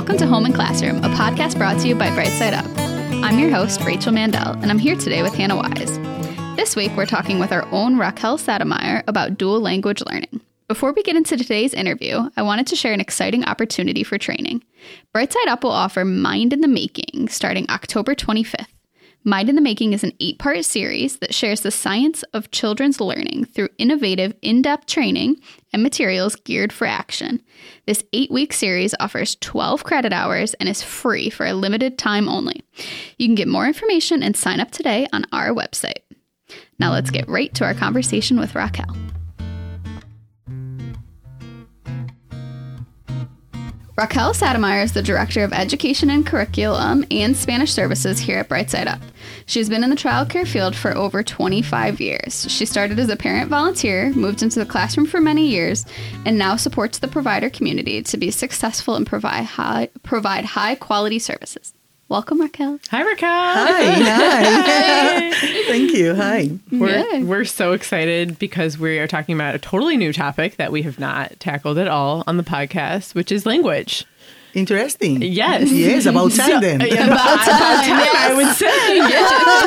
Welcome to Home and Classroom, a podcast brought to you by Brightside Up. I'm your host, Rachel Mandel, and I'm here today with Hannah Wise. This week, we're talking with our own Raquel Sademeyer about dual language learning. Before we get into today's interview, I wanted to share an exciting opportunity for training. Brightside Up will offer Mind in the Making starting October 25th. Mind in the Making is an eight part series that shares the science of children's learning through innovative, in depth training and materials geared for action. This eight week series offers 12 credit hours and is free for a limited time only. You can get more information and sign up today on our website. Now let's get right to our conversation with Raquel. Raquel Sademeyer is the Director of Education and Curriculum and Spanish Services here at Brightside Up. She's been in the childcare field for over 25 years. She started as a parent volunteer, moved into the classroom for many years, and now supports the provider community to be successful and provide high, provide high quality services. Welcome, Raquel. Hi, Raquel. Hi, hi. Thank you. Hi. We're, Good. we're so excited because we are talking about a totally new topic that we have not tackled at all on the podcast, which is language. Interesting. Yes. Yes, about time then. Yeah, about time, I would say.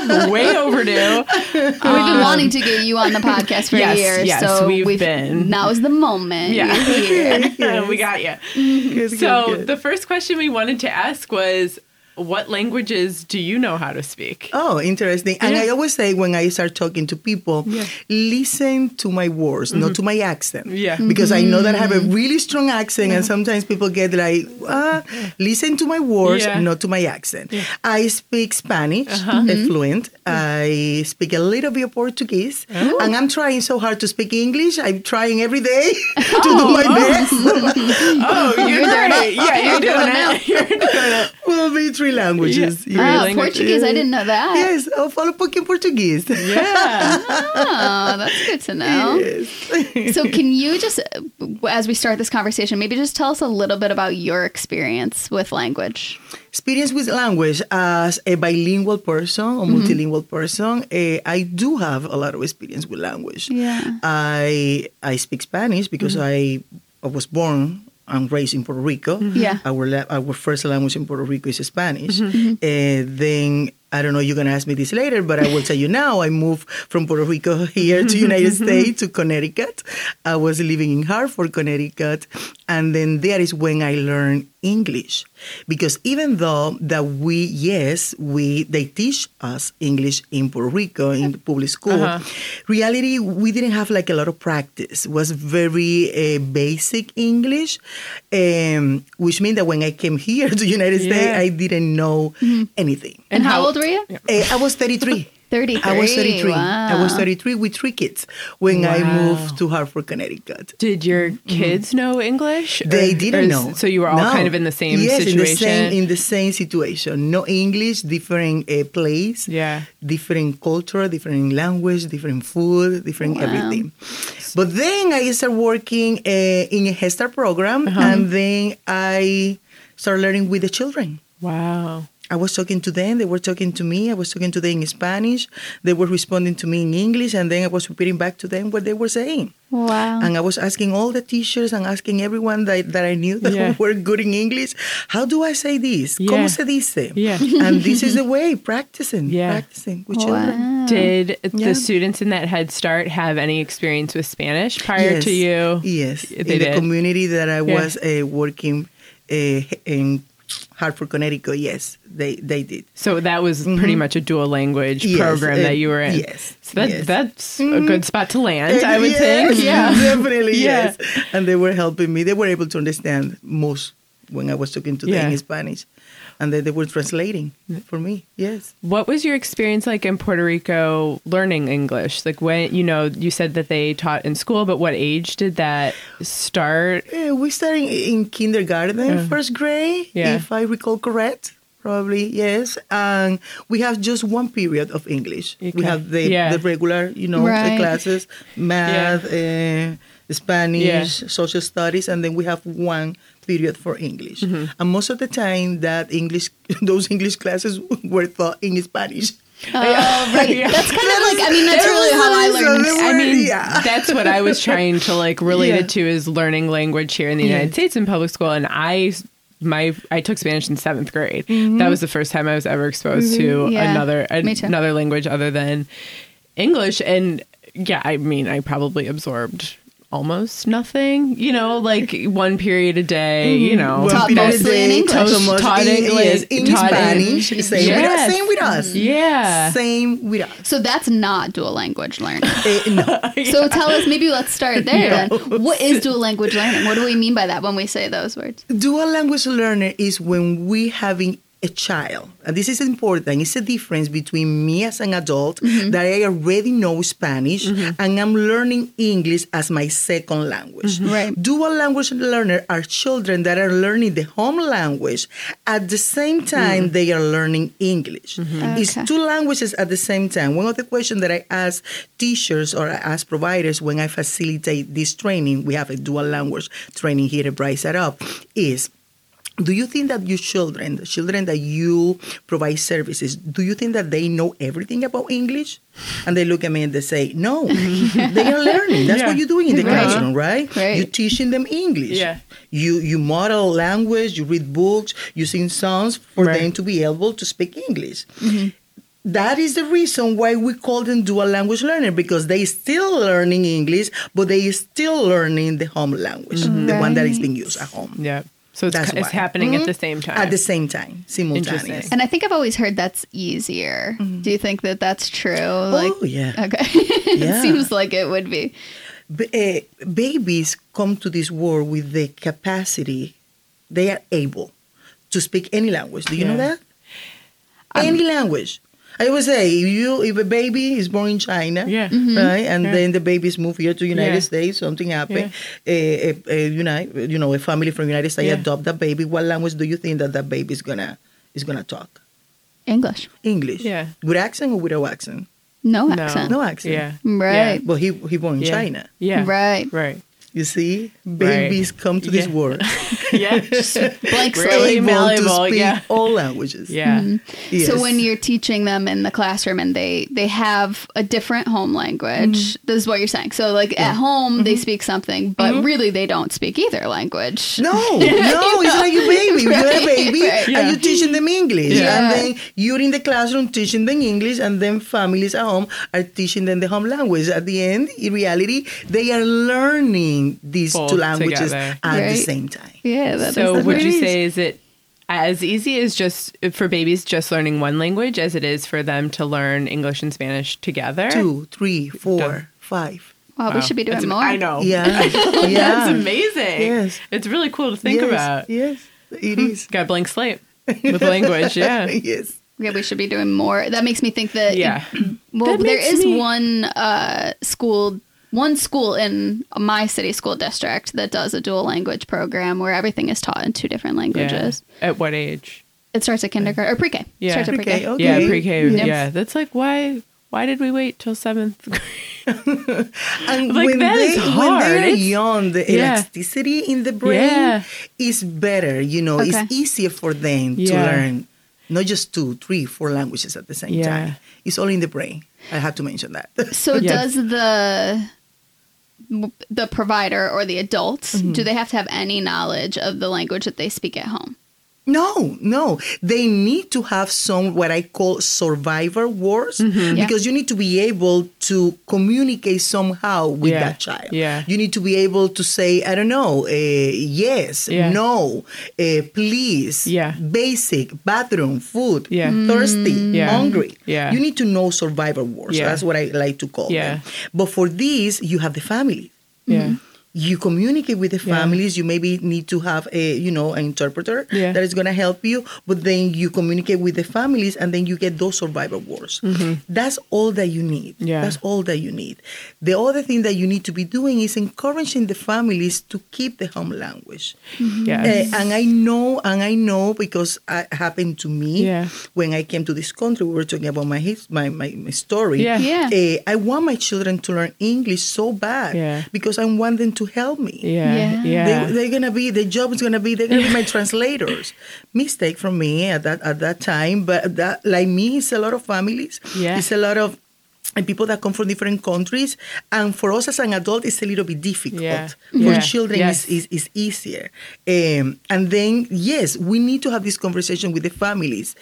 Yeah. Way overdue. We've been um, wanting to get you on the podcast for yes, years, yes, so we've been. Now is the moment. Yeah. You're here. we got you. Good, good, So, good. the first question we wanted to ask was what languages do you know how to speak? Oh, interesting. And Yeah. I always say when I start talking to people, Yeah. listen to my words, not to my accent. Yeah. Because I know that I have a really strong accent, and sometimes people get like, ah, listen to my words, Yeah. not to my accent. I speak Spanish, uh, fluent. I speak a little bit of Portuguese, and I'm trying so hard to speak English. I'm trying every day to do my best. Oh, you're, great. Yeah, you're doing it. You're doing it. We'll be three languages. Yeah. Ah, language. Portuguese, I didn't know that. Yes, eu falo pouquinho português. Yeah. Oh, that's good to know. So, can you just, uh, as we start this conversation, maybe just tell us a little bit about your experience with language? Experience with language as a bilingual person or multilingual person, eh, I do have a lot of experience with language. Yeah. I I speak Spanish because I, I was born and raised in Puerto Rico. Yeah. Our la- our first language in Puerto Rico is Spanish. Mm-hmm. Eh, then I don't know. You're gonna ask me this later, but I will tell you now. I moved from Puerto Rico here to United States to Connecticut. I was living in Hartford, Connecticut, and then there is when I learned English, because even though that we yes we they teach us English in Puerto Rico in the public school, Uh-huh. reality we didn't have like a lot of practice. It was very uh, basic English, um, which means that when I came here to United States, I didn't know anything. And, how, old were you? Eh, I was 33. 33. I was 33. I was 33 with three kids when I moved to Hartford, Connecticut. Did your kids know English? Mm-hmm. They didn't know. So you were all No. kind of in the same yes, situation. in the same in the same situation. No English, different uh, place, Yeah. different culture, different language, different food, different Wow. everything. But then I started working uh, in a Head Start program, Uh-huh. and then I started learning with the children. Wow. I was talking to them, they were talking to me, I was talking to them in Spanish, they were responding to me in English, and then I was repeating back to them what they were saying. Wow. And I was asking all the teachers and asking everyone that, that I knew that Yeah. were good in English, how do I say this? Yeah. ¿Cómo se dice? Yeah. And this is the way, practicing, Yeah. practicing with children. Wow. Did Yeah. the students in that Head Start have any experience with Spanish prior yes. to you? Yes, They in the community that I Yeah. was uh, working uh, in Hartford, Connecticut, yes, they, they did. So that was pretty much a dual language Mm-hmm. Yes, program uh, that you were in. yes, So that, yes. Mm-hmm. that's a good spot to land, I would yes, think. Yeah. definitely, Yeah. yes. And they were helping me. They were able to understand most when I was talking to them Yeah. in Spanish, and then they were translating for me. Yes. What was your experience like in Puerto Rico learning English? Like when, you know, you said that they taught in school, but what age did that start? Eh, we started in kindergarten, first grade, Yeah. if I recall correct. Probably yes, and we have just one period of English. We have the Yeah. the regular, you know, Right. the classes, math, uh, Spanish, Yeah. social studies, and then we have one period for English. Mm-hmm. And most of the time, that English, those English classes were taught in Spanish. Oh, right. Yeah. That's kind of like, I mean, that's really how I learned. There I mean, yeah. that's what I was trying to like relate Yeah. it to is learning language here in the Yeah. United States in public school. And I my I took Spanish in seventh grade. That was the first time I was ever exposed to Yeah, another me another language other than English. And yeah, I mean, I probably absorbed almost nothing. You know, like one period a day. You know, One Taught period mostly in a day, English. taught Taught in- English, yes, in taught in- Spanish. Same, with us, same with us. yeah. Same with us. So that's not dual language learning. Eh, no. So tell us, maybe let's start there Yeah. then. What is dual language learning? What do we mean by that when we say those words? Dual language learner is when we having a child, and this is important. It's a difference between me as an adult mm-hmm. that I already know Spanish mm-hmm. and I'm learning English as my second language. Mm-hmm. Right. Dual language learner are children that are learning the home language at the same time mm. they are learning English. It's Okay. two languages at the same time. One of the questions that I ask teachers or I ask providers when I facilitate this training, we have a dual language training here at Brightside Up, is do you think that your children, the children that you provide services, do you think that they know everything about English? And they look at me and they say, no, they are learning. That's Yeah. what you're doing in the Right. classroom, right? Right. You're teaching them English. Yeah. You you model language, you read books, you sing songs for Right. them to be able to speak English. Mm-hmm. That is the reason why we call them dual language learner because they still learning English, but they are still learning the home language, the one that is being used at home. Yeah. So it's, That's it's happening at Mhm. the same time. At the same time, simultaneous. And I think I've always heard that's easier. Do you think that that's true? Like, oh yeah. Okay. Yeah. it seems like it would be. B- uh, babies come to this world with the capacity, they are able to speak any language. Do you know Yeah. that? any language. I always say, if you if a baby is born in China, Yeah. Mm-hmm. right, and Yeah. then the babies move here to United Yeah. States, something happened, a, a, a, United, you know, a family from United States Yeah. adopt that baby. What language do you think that that baby is gonna is gonna talk? English. English. Yeah. With accent or without accent? No No. accent. No accent. Yeah. Right. But he he born in Yeah. China. Yeah. Right. Right. You see, babies come to this world Yeah. Blank Really slate. malleable, yeah. all languages. yeah. Mm-hmm. Yes. So when you're teaching them in the classroom and they they have a different home language, Mm-hmm. this is what you're saying. So like at home they mm-hmm. speak something, but mm-hmm. really they don't speak either language. No, no, it's like a baby. You're a baby, Right. and you're teaching them English, Yeah. and then you're in the classroom teaching them English, and then families at home are teaching them the home language. At the end, in reality, they are learning these Both two languages together. at the same time. Yeah. That So is would you say is it as easy as just for babies just learning one language as it is for them to learn English and Spanish together? Two, three, Done. five. Wow, we should be doing That's- more. I know. Yeah, That's yeah. amazing. Yes. It's really cool to think yes, about. Yes, it is. Got a blank slate with language. Yeah. yes. Yeah, we should be doing more. That makes me think that Yeah. Well, That there makes is me- one uh, school, one school in my city school district that does a dual language program where everything is taught in two different Yeah. languages. At what age? It starts at kindergarten or pre-K. Yeah. starts at pre-K. Pre-K, okay. Yeah, pre-K. Yep. Yeah, that's like why. Why did we wait till seventh grade? And Like, when that they is when hard. they are It's- young, the Yeah. elasticity in the brain Yeah. is better. You know, Okay. it's easier for them to learn not just two, three, four languages at the same Yeah. time. It's all in the brain. I have to mention that. So Yeah. does the the provider or the adults Mm-hmm. do they have to have any knowledge of the language that they speak at home? No, no. They need to have some what I call survivor wars Mm-hmm. Yeah. because you need to be able to communicate somehow with Yeah, that child. yeah. You need to be able to say, I don't know, uh, yes, Yeah. no, uh, please, Yeah. basic, bathroom, food, Yeah. thirsty, Yeah. hungry. Yeah. You need to know survivor wars. Yeah. That's what I like to call Yeah. them. But for these, you have the family Yeah. You communicate with the Yeah. families you maybe need to have a you know an interpreter Yeah. that is going to help you but then you communicate with the families and then you get those survivor words that's all that you need Mm-hmm. Yeah. that's all that you need the other thing that you need to be doing is encouraging the families to keep the home language Yes. uh, and I know, and I know because it happened to me Yeah. when I came to this country. We were talking about my his, my, my, my story. Yeah. Yeah. Uh, I want my children to learn English so bad Yeah. because I want them to help me. Yeah. Yeah. Yeah. They, they're gonna be the job is gonna be they're gonna be my translators. Mistake from me at that at that time, but that like me, it's a lot of families. Yeah. It's a lot of and people that come from different countries. And for us as an adult, it's a little bit difficult. Yeah. For Yeah. children, Yes. it's, it's, it's easier. Um, and then, yes, we need to have this conversation with the families.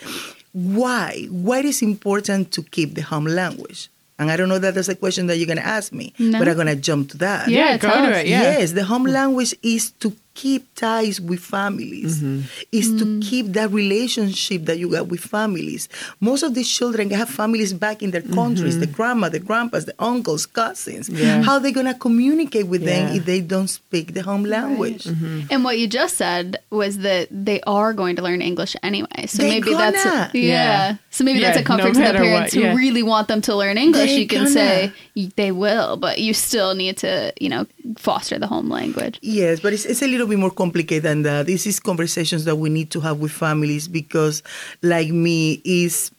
Why? Why it is important to keep the home language? And I don't know that that's a question that you're going to ask me, No. but I'm going to jump to that. Yeah, go tell to it. Yeah. Yes, the home language is to keep ties with families, mm-hmm. is to mm. keep that relationship that you got with families. Most of these children have families back in their countries, mm-hmm. the grandma, the grandpas, the uncles, cousins. Yeah. How are they going to communicate with them if they don't speak the home language? Mm-hmm. And what you just said was that they are going to learn English anyway. So They maybe that's gonna. a, yeah. Yeah. So maybe that's a comfort no to the matter what, parents yeah. who really want them to learn English. They you can gonna. say they will, but you still need to, you know, foster the home language. Yes, but it's, it's a little bit more complicated than that. This is conversations that we need to have with families because, like me, is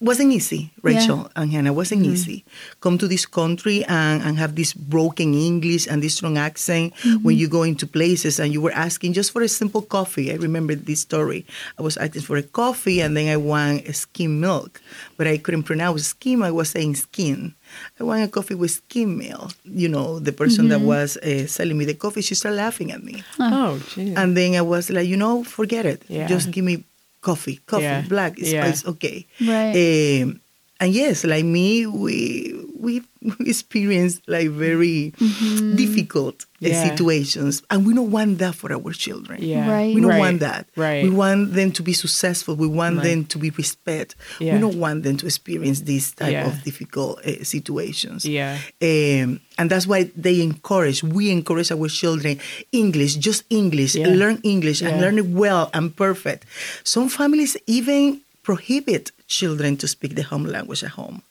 wasn't easy, Rachel and Hannah. Wasn't mm-hmm. easy. Come to this country and, and have this broken English and this strong accent when mm-hmm. you go into places and you were asking just for a simple coffee. I remember this story. I was asking for a coffee and then I want a skim milk, but I couldn't pronounce skim. I was saying skin. I want a coffee with skim milk. You know, the person that mm-hmm. was uh, selling me the coffee, she started laughing at me. Ah. Oh, geez. And then I was like, you know, forget it. Yeah. Just give me coffee, coffee, Yeah. black. It's, Yeah. it's okay. Right. Um, and yes, like me, we we experience like very difficult uh, Mm-hmm. Yeah. situations, and we don't want that for our children. yeah. Right. We don't Right. want that. Right. We want them to be successful. We want Right. them to be respected Yeah. We don't want them to experience these type Yeah. of difficult uh, situations. Yeah. Um, and that's why they encourage, we encourage our children English, just English, Yeah. learn English and learn it well and perfect. Some families even prohibit children to speak the home language at home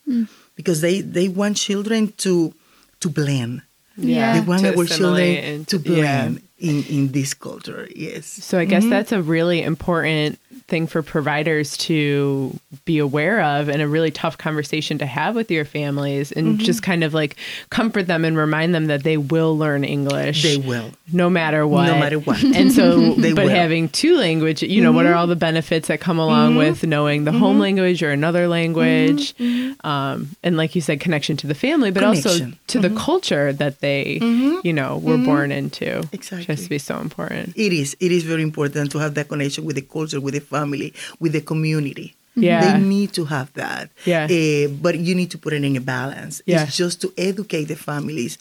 because they, they want children to to blend. Yeah. They want To our assimilate children and- to yeah. blend in, in this culture. Yes. So I guess mm-hmm. that's a really important thing for providers to be aware of and a really tough conversation to have with your families and mm-hmm. just kind of like comfort them and remind them that they will learn English. They will. No matter what. No matter what. And so They but will. having two language, you know, what are mm-hmm. all the benefits that come along mm-hmm. with knowing the home language or another language? Um, and like you said, connection to the family, but also Connection. to the culture that they, you know, were born into. Exactly. to be so important. It is. It is very important to have that connection with the culture, with the family, with the community. Yeah. They need to have that. Yeah. Eh, but you need to put it in a balance. Yeah. It's just to educate the families.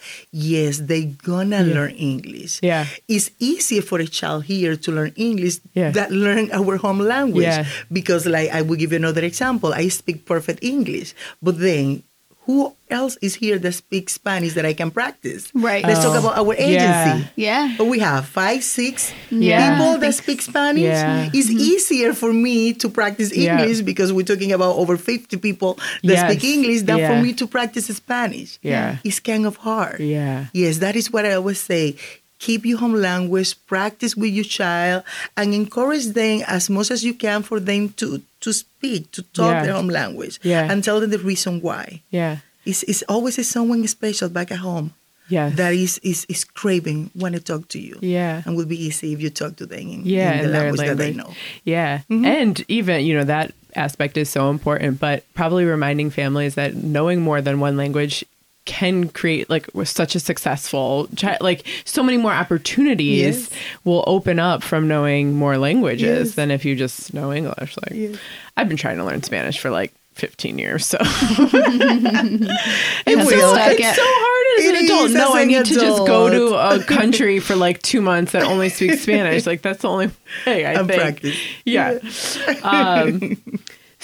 Yes, they're gonna learn English. Yeah. It's easier for a child here to learn English Yeah. that learn our home language. Yeah. Because like I will give you another example. I speak perfect English, but then who else is here that speaks Spanish that I can practice? Right. Let's talk Oh, about our oh, agency. Yeah. But we have five, six Yeah. people that speak Spanish. Yeah. It's mm-hmm. easier for me to practice Yeah. English because we're talking about over 50 people that Yes. speak English than Yeah. for me to practice Spanish. Yeah. It's kind of hard. Yeah. Yes, that is what I always say. Keep your home language, practice with your child, and encourage them as much as you can for them to, to speak, to talk Yeah. their home language, Yeah. and tell them the reason why. Yeah. It's, it's always someone special back at home Yes. that is, is, is craving, when to talk to you. Yeah. And will be easy if you talk to them in, yeah, in the their language, that they know. Yeah, Mm-hmm. and even you know that aspect is so important. But probably reminding families that knowing more than one language can create like such a successful child like so many more opportunities Yes. will open up from knowing more languages Yes. than if you just know english like Yes. i've been trying to learn spanish for like 15 years so It it's, so, will. it's so hard as an adult no i need to just go to a country for like two months that only speaks spanish like that's the only way i And think yeah. um,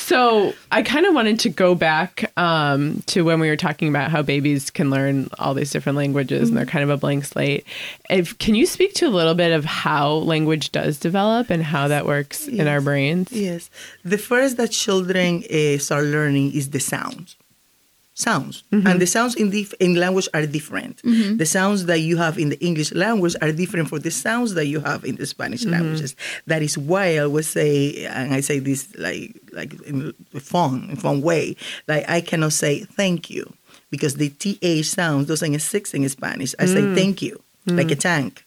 so I kind of wanted to go back um, to when we were talking about how babies can learn all these different languages and they're kind of a blank slate. If, can you speak to a little bit of how language does develop and how that works in our brains? Yes. The first that children uh, start learning is the sounds. Sounds. Mm-hmm. And the sounds in, dif- in language are different. The sounds that you have in the English language are different from the sounds that you have in the Spanish Mm-hmm. languages. That is why I always say, and I say this like like in a fun, in fun way, like I cannot say thank you because the th sound doesn't exist in Spanish. I Mm. say thank you, like a tank.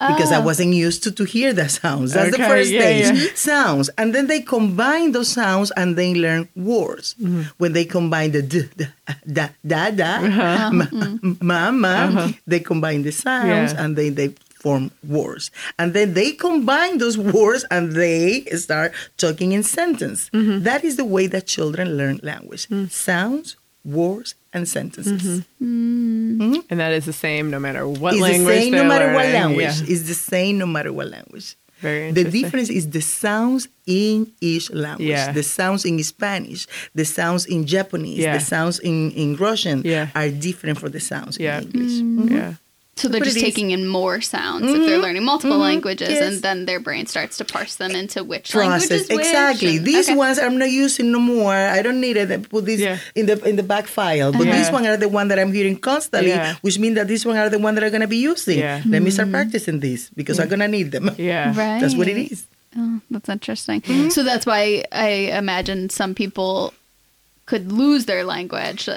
Because I wasn't used to to hear the sounds. That's the first yeah, stage. yeah. Sounds, and then they combine those sounds and they learn words. Mm-hmm. When they combine the d, d, da, da, da, Uh-huh. ma, mama, they combine the sounds Yeah. and then they form words. And then they combine those words and they start talking in sentence. Mm-hmm. That is the way that children learn language. Mm. Sounds, words, and sentences. Mm-hmm. mm-hmm. And that is the same no matter what It's the language same no they're matter what language. Yeah. It's the same no matter what language. Very The difference is the sounds in each language. Yeah. The sounds in Spanish, the sounds in Japanese, Yeah. the sounds in, in Russian Yeah. are different from the sounds Yeah. in English. Mm-hmm. Mm-hmm. Yeah. So they're just taking in more sounds if they're learning multiple languages, yes. and then their brain starts to parse them into which language Process is which. exactly. and- These okay. ones I'm not using no more. I don't need it. I put this Yeah. in the in the back file. But Uh-huh. these ones are the one that I'm hearing constantly, Yeah. which means that these ones are the one that I'm gonna be using. Yeah. Let me start practicing these because I'm gonna need them. Yeah. Right. That's what it is. Oh, that's interesting. Mm-hmm. So that's why I imagine some people could lose their language.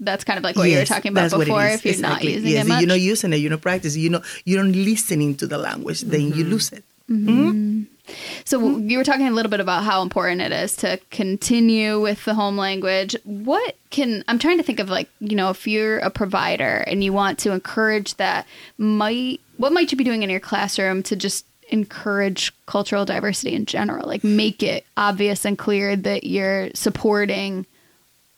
That's kind of like what you were talking about that's what it before. If you're Exactly. not using yes, it much, you're not using it, you're not practicing, you know, you don't listening to the language, then you mm-hmm. lose it. Mm-hmm. Mm-hmm. So you were talking a little bit about how important it is to continue with the home language. What can I'm trying to think of like, you know, if you're a provider and you want to encourage that might what might you be doing in your classroom to just encourage cultural diversity in general? Like make it obvious and clear that you're supporting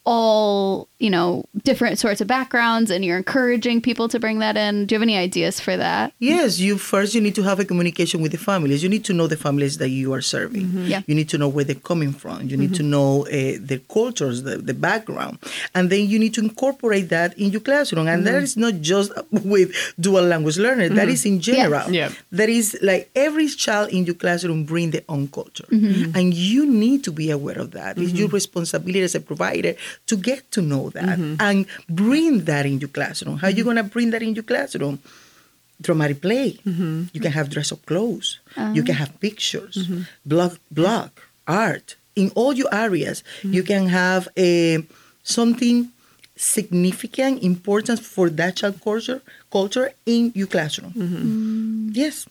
all, you know, different sorts of backgrounds and you're encouraging people to bring that in. Do you have any ideas for that? Yes, you first you need to have a communication with the families. You need to know the families that you are serving. Yeah. You need to know where they're coming from. You need to mm-hmm. know uh, their cultures, the, the background, and then you need to incorporate that in your classroom. And that mm-hmm. is not just with dual language learners. That is in general. Yeah. That is like every child in your classroom bring their own culture, and you need to be aware of that. It's your responsibility as a provider to get to know that mm-hmm. and bring that in your classroom. How you mm-hmm. gonna bring that in your classroom? dramatic play. Mm-hmm. You can have dress up clothes. You can uh-huh. have pictures, blog, blog, art. In all your areas, you can have a something significant, important for that child culture, culture in your classroom. Yes,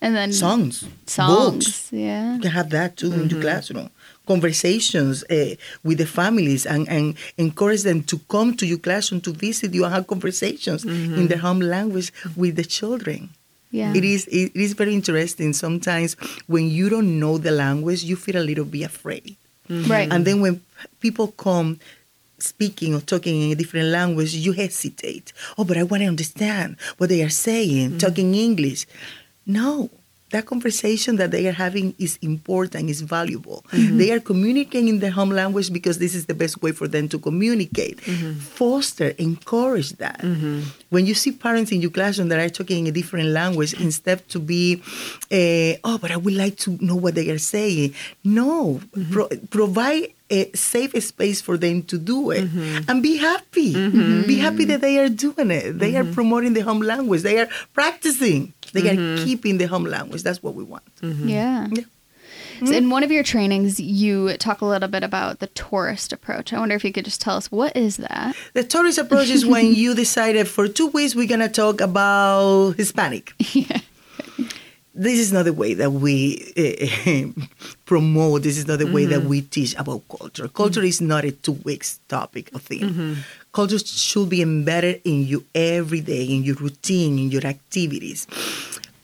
And then songs, songs. books. Yeah. You can have that too in your classroom. Conversations uh, with the families and, and encourage them to come to your classroom to visit you and have conversations in mm-hmm. their home language with the children. Yeah. It is it is very interesting. Sometimes when you don't know the language, you feel a little bit afraid. Mm-hmm. Right. And then when people come speaking or talking in a different language, you hesitate. Oh, but I want to understand what they are saying, mm-hmm. talking English. No, that conversation that they are having is important, is valuable. Mm-hmm. They are communicating in their home language because this is the best way for them to communicate. Mm-hmm. Foster, encourage that. Mm-hmm. When you see parents in your classroom that are talking in a different language, instead to be, uh, oh, but I would like to know what they are saying. No, mm-hmm. pro- provide a safe space for them to do it mm-hmm. and be happy. Mm-hmm. Be happy that they are doing it. They are promoting the home language. They are practicing. They are keeping the home language. That's what we want. Yeah. Yeah. So in one of your trainings, you talk a little bit about the tourist approach. I wonder if you could just tell us what is that? The tourist approach is when you decided for two weeks we're gonna talk about Hispanic. Yeah. This is not the way that we uh, promote. This is not the way that mm-hmm. we teach about culture. Culture is not a two weeks topic or theme. Mm-hmm. Culture should be embedded in you every day, in your routine, in your activities.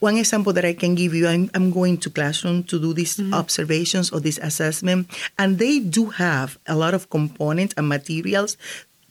One example that I can give you, I'm, I'm going to classroom to do these mm-hmm. observations or this assessment, and they do have a lot of components and materials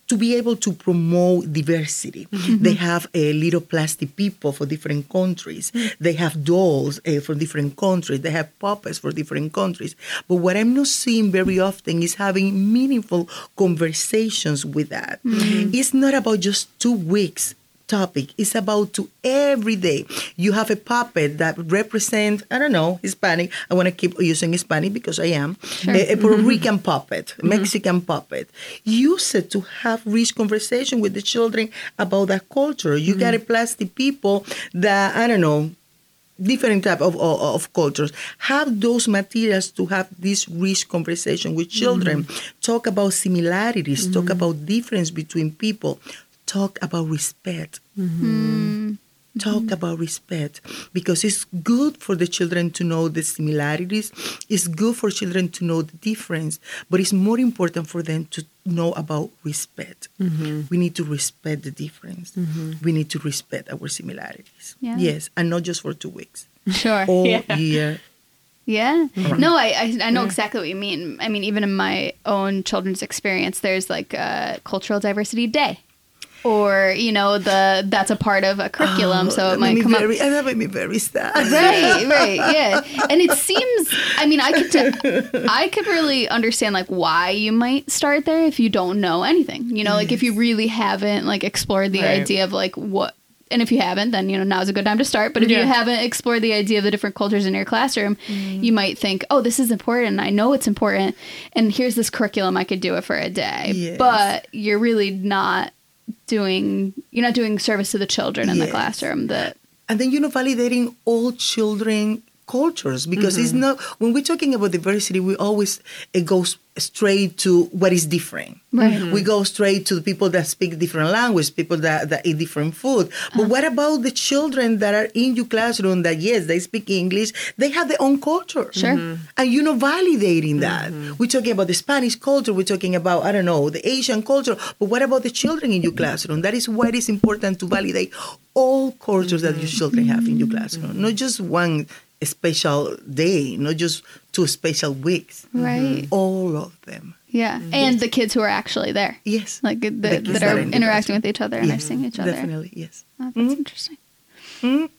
to be able to promote diversity. Mm-hmm. They have a little plastic people for different countries. Mm. They have dolls uh, for different countries. They have puppets for different countries. But what I'm not seeing very often is having meaningful conversations with that. Mm-hmm. It's not about just two weeks topic. It's about to every day. You have a puppet that represents, I don't know, Hispanic. I want to keep using Hispanic because I am. A, a mm-hmm. Puerto Rican puppet, mm-hmm. Mexican puppet. Use it to have rich conversation with the children about that culture. You mm-hmm. got a plastic people that, I don't know, different type of, of, of cultures have those materials to have this rich conversation with children talk about similarities talk about difference between people talk about respect. Mm-hmm. Talk mm-hmm. about respect because it's good for the children to know the similarities. It's good for children to know the difference but it's more important for them to know about respect. Mm-hmm. We need to respect the difference. We need to respect our similarities. Yeah. yes and not just for two weeks. Sure. all Yeah. year. Yeah. No, I, I I know exactly what you mean. I mean, even in my own children's experience, there's like a cultural diversity day, or you know, the that's a part of a curriculum, oh, so Oh, it might made me come up. very, that made me very sad Right, right, yeah. And it seems, I mean, I could, t- I could really understand like why you might start there if you don't know anything. You know, like if you really haven't like explored the Right. idea of like what, and if you haven't, then you know now's a good time to start. But if Yeah. you haven't explored the idea of the different cultures in your classroom, mm. you might think, oh, this is important. I know it's important, and here's this curriculum. I could do it for a day, Yes. but you're really not doing. You're not doing service to the children in the classroom. That and then you know validating all children cultures because it's Mm-hmm. not when we're talking about diversity we always it goes straight to what is different. Right. we go straight to the people that speak different language people that, that eat different food. But Uh-huh. what about the children that are in your classroom that yes they speak english they have their own culture. Sure. and you know validating that. We're talking about the spanish culture we're talking about i don't know the asian culture. But what about the children in your classroom? That is why it is important to validate all cultures that your children have in your classroom not just one special day not just two special weeks. Right. Mm-hmm. all of them. Yeah, mm-hmm. and the kids who are actually there, yes. Like the, The that that are are in the interacting with each other and are seeing each other. definitely yes. Oh, that's mm-hmm. interesting.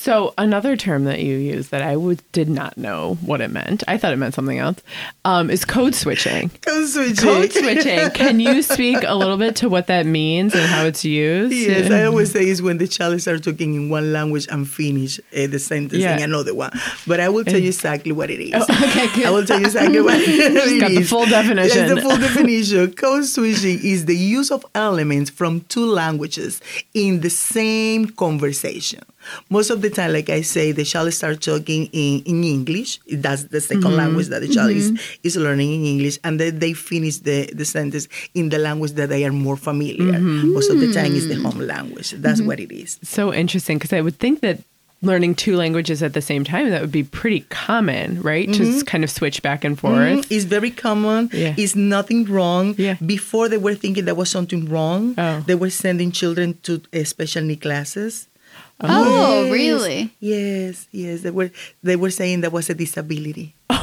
So another term that you use that I would, did not know what it meant. I thought it meant something else. Um, is code switching. code switching Code switching. Can you speak a little bit to what that means and how it's used? Yes, I always say is when the child starts talking in one language and finish uh, the sentence Yeah. in another one. But I will tell you exactly what it is. Okay, good. I will tell you exactly what it got the full definition. The full definition. Code switching is the use of elements from two languages in the same conversation. Most of the time, like I say, the child starts talking in, in English. That's the 2nd Mm-hmm. language that the child is, is learning in English. And then they finish the, the sentence in the language that they are more familiar. Mm-hmm. Most of the time, is the home language. That's what it is. So interesting because I would think that learning two languages at the same time that would be pretty common, right? To s- kind of switch back and forth. Mhm. It's very common. Yeah. It's nothing wrong. Yeah. Before they were thinking there was something wrong, Oh. they were sending children to uh, special need classes. Oh, Yes. really? Yes, yes. They were they were saying that was a disability.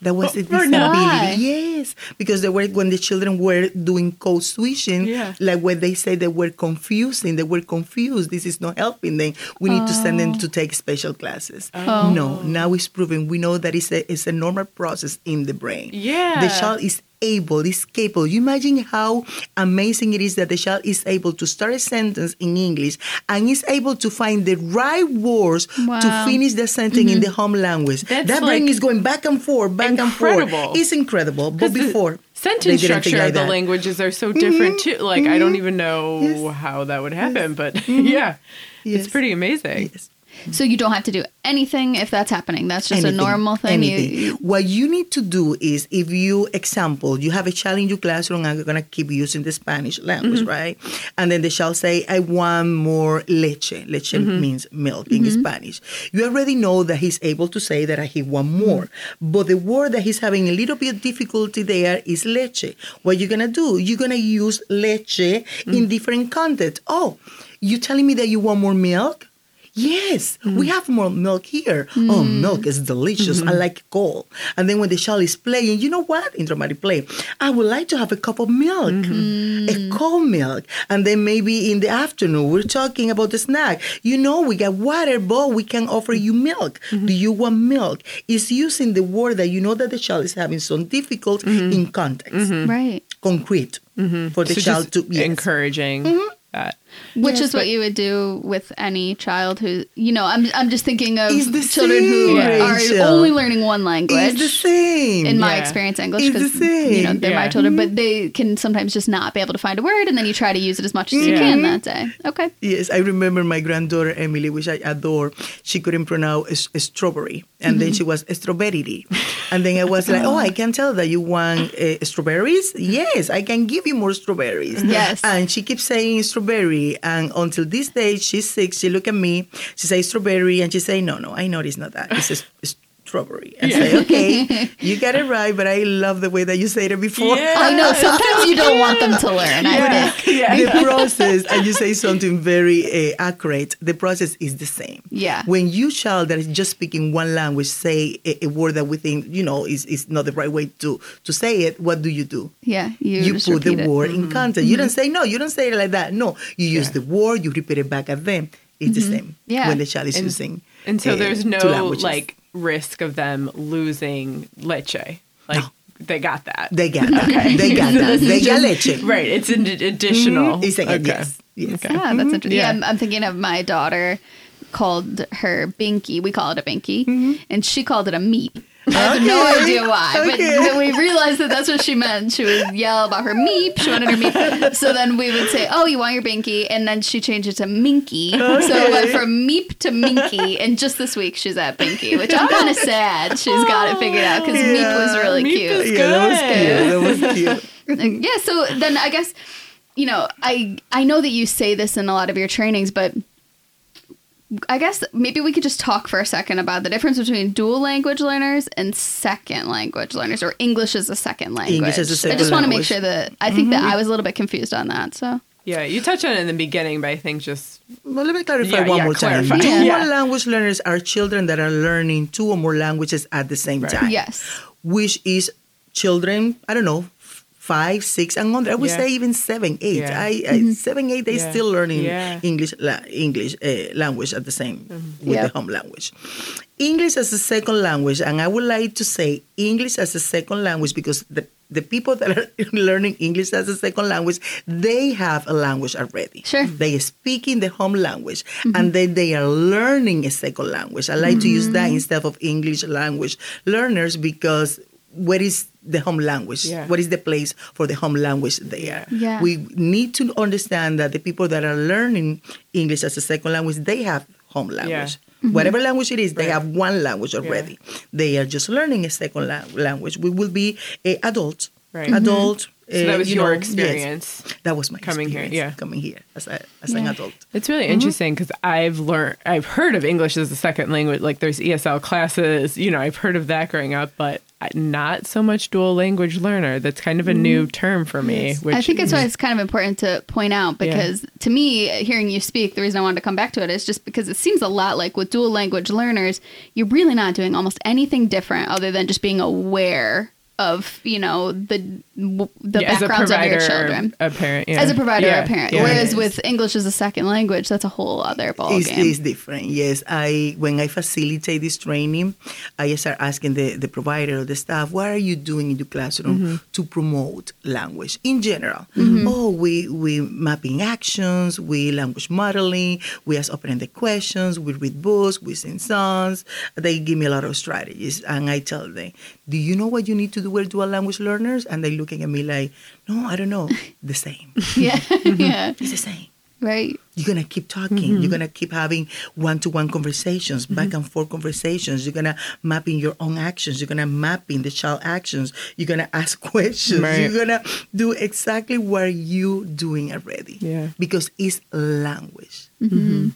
That was a disability. Why? Yes, because they were when the children were doing code switching, Yeah. like when they say they were confusing, they were confused. This is not helping them. We need to send them to oh. take special classes. Oh. No, now it's proven. We know that it's a it's a normal process in the brain. Yeah. the child is able, is capable. You imagine how amazing it is that the child is able to start a sentence in English and is able to find the right words to finish the sentence in mm-hmm. the home language. That's that brain like is going back and forth, back and forth. It's incredible. But before, sentence structure like of the languages are so different too. Like I don't mm-hmm. even know Yes. how that would happen, but mm-hmm. yeah, Yes. it's pretty amazing. Yes. So you don't have to do anything if that's happening. That's just a normal thing. You- anything. you- what you need to do is if you example you have a child in your classroom and you're gonna keep using the spanish language Mm-hmm. right and then the child say i want more leche leche Mm-hmm. means milk in spanish you already know that he's able to say that he want more Mm-hmm. but the word that he's having a little bit of difficulty there is leche what you're gonna do you're gonna use leche Mm. in different context oh you telling me that you want more milk Yes, we mm. have more milk here. Oh, mm. milk is delicious. I mm-hmm. like cold. And then when the child is playing, you know what? In dramatic play, I would like to have a cup of milk, mm-hmm. a cold milk. And then maybe in the afternoon, we're talking about the snack. You know, we got water, but we can offer you milk. Mm-hmm. Do you want milk? It's using the word that you know that the child is having some difficult in context, Right. concrete, for the So child to yes. encouraging that. Which Yes, is what you would do with any child who, you know, I'm, I'm just thinking of It's the children who same, are Rachel. only learning one language. It's the same. in my Yeah. experience, English, the because you know they're my children, but they can sometimes just not be able to find a word, and then you try to use it as much as you can that day. Okay. Yes, I remember my granddaughter Emily, which I adore. She couldn't pronounce s- a strawberry, and then she was strawberry, and then I was like, "Oh, I can tell that you want uh, strawberries. Yes, I can give you more strawberries." Yes. and she keeps saying strawberries strawberry. And until this day, she's six. She look at me. She say strawberry, and she say, no, no, I know it's not that. It's, a, strawberry. And say, okay, you got it right, but I love the way that you said it before. Yeah. I know. Sometimes you don't want them to learn. I would. Yeah. the process, and you say something very uh, accurate, the process is the same. Yeah. When you child that is just speaking one language say a, a word that we think, you know, is, is not the right way to, to say it, what do you do? Yeah. You, You, put the it. word in context. You don't say, no, you don't say it like that. No, you use Yeah. the word, you repeat it back at them. It's the same Yeah. when the child is And- using And so uh, there's no like risk of them losing leche. Like they got that. They got that. They got that. They got leche. Right. It's an additional. Mm-hmm. It's like, okay. yes. yes. Okay. Yeah, that's interesting. Yeah, Yeah. I'm, I'm thinking of my daughter called her Binky. We call it a Binky, mm-hmm. and she called it a meep. I have no idea why, but then we realized that that's what she meant. She would yell about her meep. She wanted her meep. So then we would say, "Oh, you want your binky?" And then she changed it to minky. So it went from meep to minky. And just this week, she's at binky, which I'm kind of sad. She's got it figured out because meep was really Meep cute. is Yeah, that was Good. cute. That was cute. yeah so then i guess you know i i know that you say this in a lot of your trainings but i guess maybe we could just talk for a second about the difference between dual language learners and second language learners or english as a second language English as a i second just want to make sure that i think that mm-hmm. i was a little bit confused on that so Yeah. You touched on it in the beginning, but I think just Well, let me clarify Yeah, one yeah, more clarify. time. Yeah. Dual Yeah. language learners are children that are learning two or more languages at the same Right. time. yes Which is children, I don't know, f- five, six, and under. I would Yeah. say even seven, eight. Yeah. I, I mm-hmm. seven, eight. They Yeah. still learning Yeah. English la- English uh, language at the same mm-hmm. with Yep. the home language. English as a second language, and I would like to say English as a second language because the the people that are learning English as a second language, they have a language already. Sure. They are speaking the home language mm-hmm. and then they are learning a second language. I like to use that instead of English language learners because where is the home language? Yeah. What is the place for the home language there? Yeah. We need to understand that the people that are learning English as a second language, they have home language. Mm-hmm. Whatever language it is, they Right. have one language already. They are just learning a second la- language. We will be a adult, Right. Mm-hmm. adult. so that uh, was you your know, yes. experience. That was my Coming here, yeah. coming here as a as an adult. It's really mm-hmm. interesting because I've learned, I've heard of English as a second language. Like there's ESL classes, you know, I've heard of that growing up, but I- not so much dual language learner. That's kind of a new mm. term for me. Which I think it's why mm. it's kind of important to point out because to me, hearing you speak, the reason I wanted to come back to it is just because it seems a lot like with dual language learners, you're really not doing almost anything different other than just being aware of you know the the Yeah, as a backgrounds of your children. a parent, yeah. As a provider Yeah, a parent, yeah. whereas Yes. with English as a second language, that's a whole other Oh, It's, ballgame. it's different. Yes, I when I facilitate this training, I start asking the, the provider or the staff, what are you doing in your classroom Mm-hmm. to promote language in general? Mm-hmm. Oh, we we mapping actions, we language modeling, we ask open ended questions, we read books, we sing songs. They give me a lot of strategies, and I tell them, do you know what you need to do with dual language learners? And they're looking at me like, no, I don't know. The same. yeah, mm-hmm. yeah, It's the same right. you're gonna keep talking mm-hmm. you're gonna keep having one-to-one conversations mm-hmm. back and forth conversations you're gonna map in your own actions you're gonna map in the child actions you're gonna ask questions Right. you're gonna do exactly what you're doing already Yeah. because it's language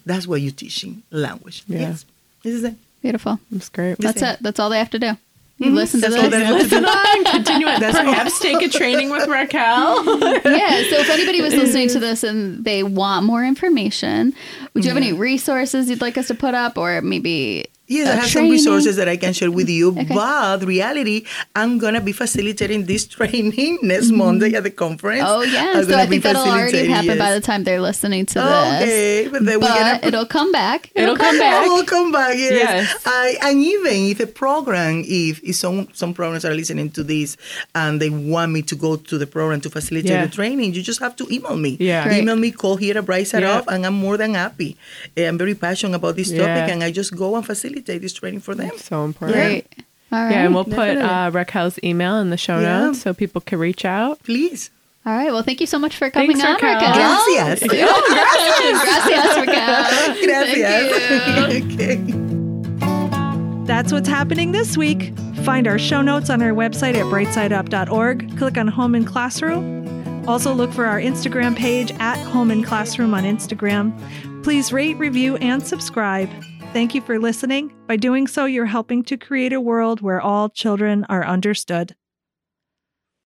that's what you're teaching language Yeah. yes this is it Beautiful. That's great. That's it. That's all they have to do. You mm-hmm. listen to That's all this. they have to do. Listen on, continue it. That's all. Perhaps take a training with Raquel. yeah. So if anybody was listening to this and they want more information, would you have any resources you'd like us to put up, or maybe Yes, I have some resources that I can share with you. Okay. But reality, I'm gonna be facilitating this training next Monday at the conference. Oh yeah. So I think that'll already happen by the time they're listening to this. Okay, but then But gonna it'll come back. It'll come back. We'll come back. Yes. Yes. I, and even if a program, if, if some some programs are listening to this and they want me to go to the program to facilitate Yeah. the training, you just have to email me. Yeah. Great. Email me, call here at Side Yeah. Up, and I'm more than happy. Eh, I'm very passionate about this Yeah. topic, and I just go and facilitate this training for them. so important. Great. All right. Yeah, and we'll put Definitely. uh, Raquel's email in the show Yeah. notes so people can reach out. Please. All right. Well, thank you so much for coming Thanks, on, Raquel. Raquel. Gracias. Gracias, Raquel. Gracias. okay. That's what's happening this week. Find our show notes on our website at brightsideup.org. Click on Home and Classroom. Also, look for our Instagram page at Home and Classroom on Instagram. Please rate, review, and subscribe. Thank you for listening. By doing so, you're helping to create a world where all children are understood.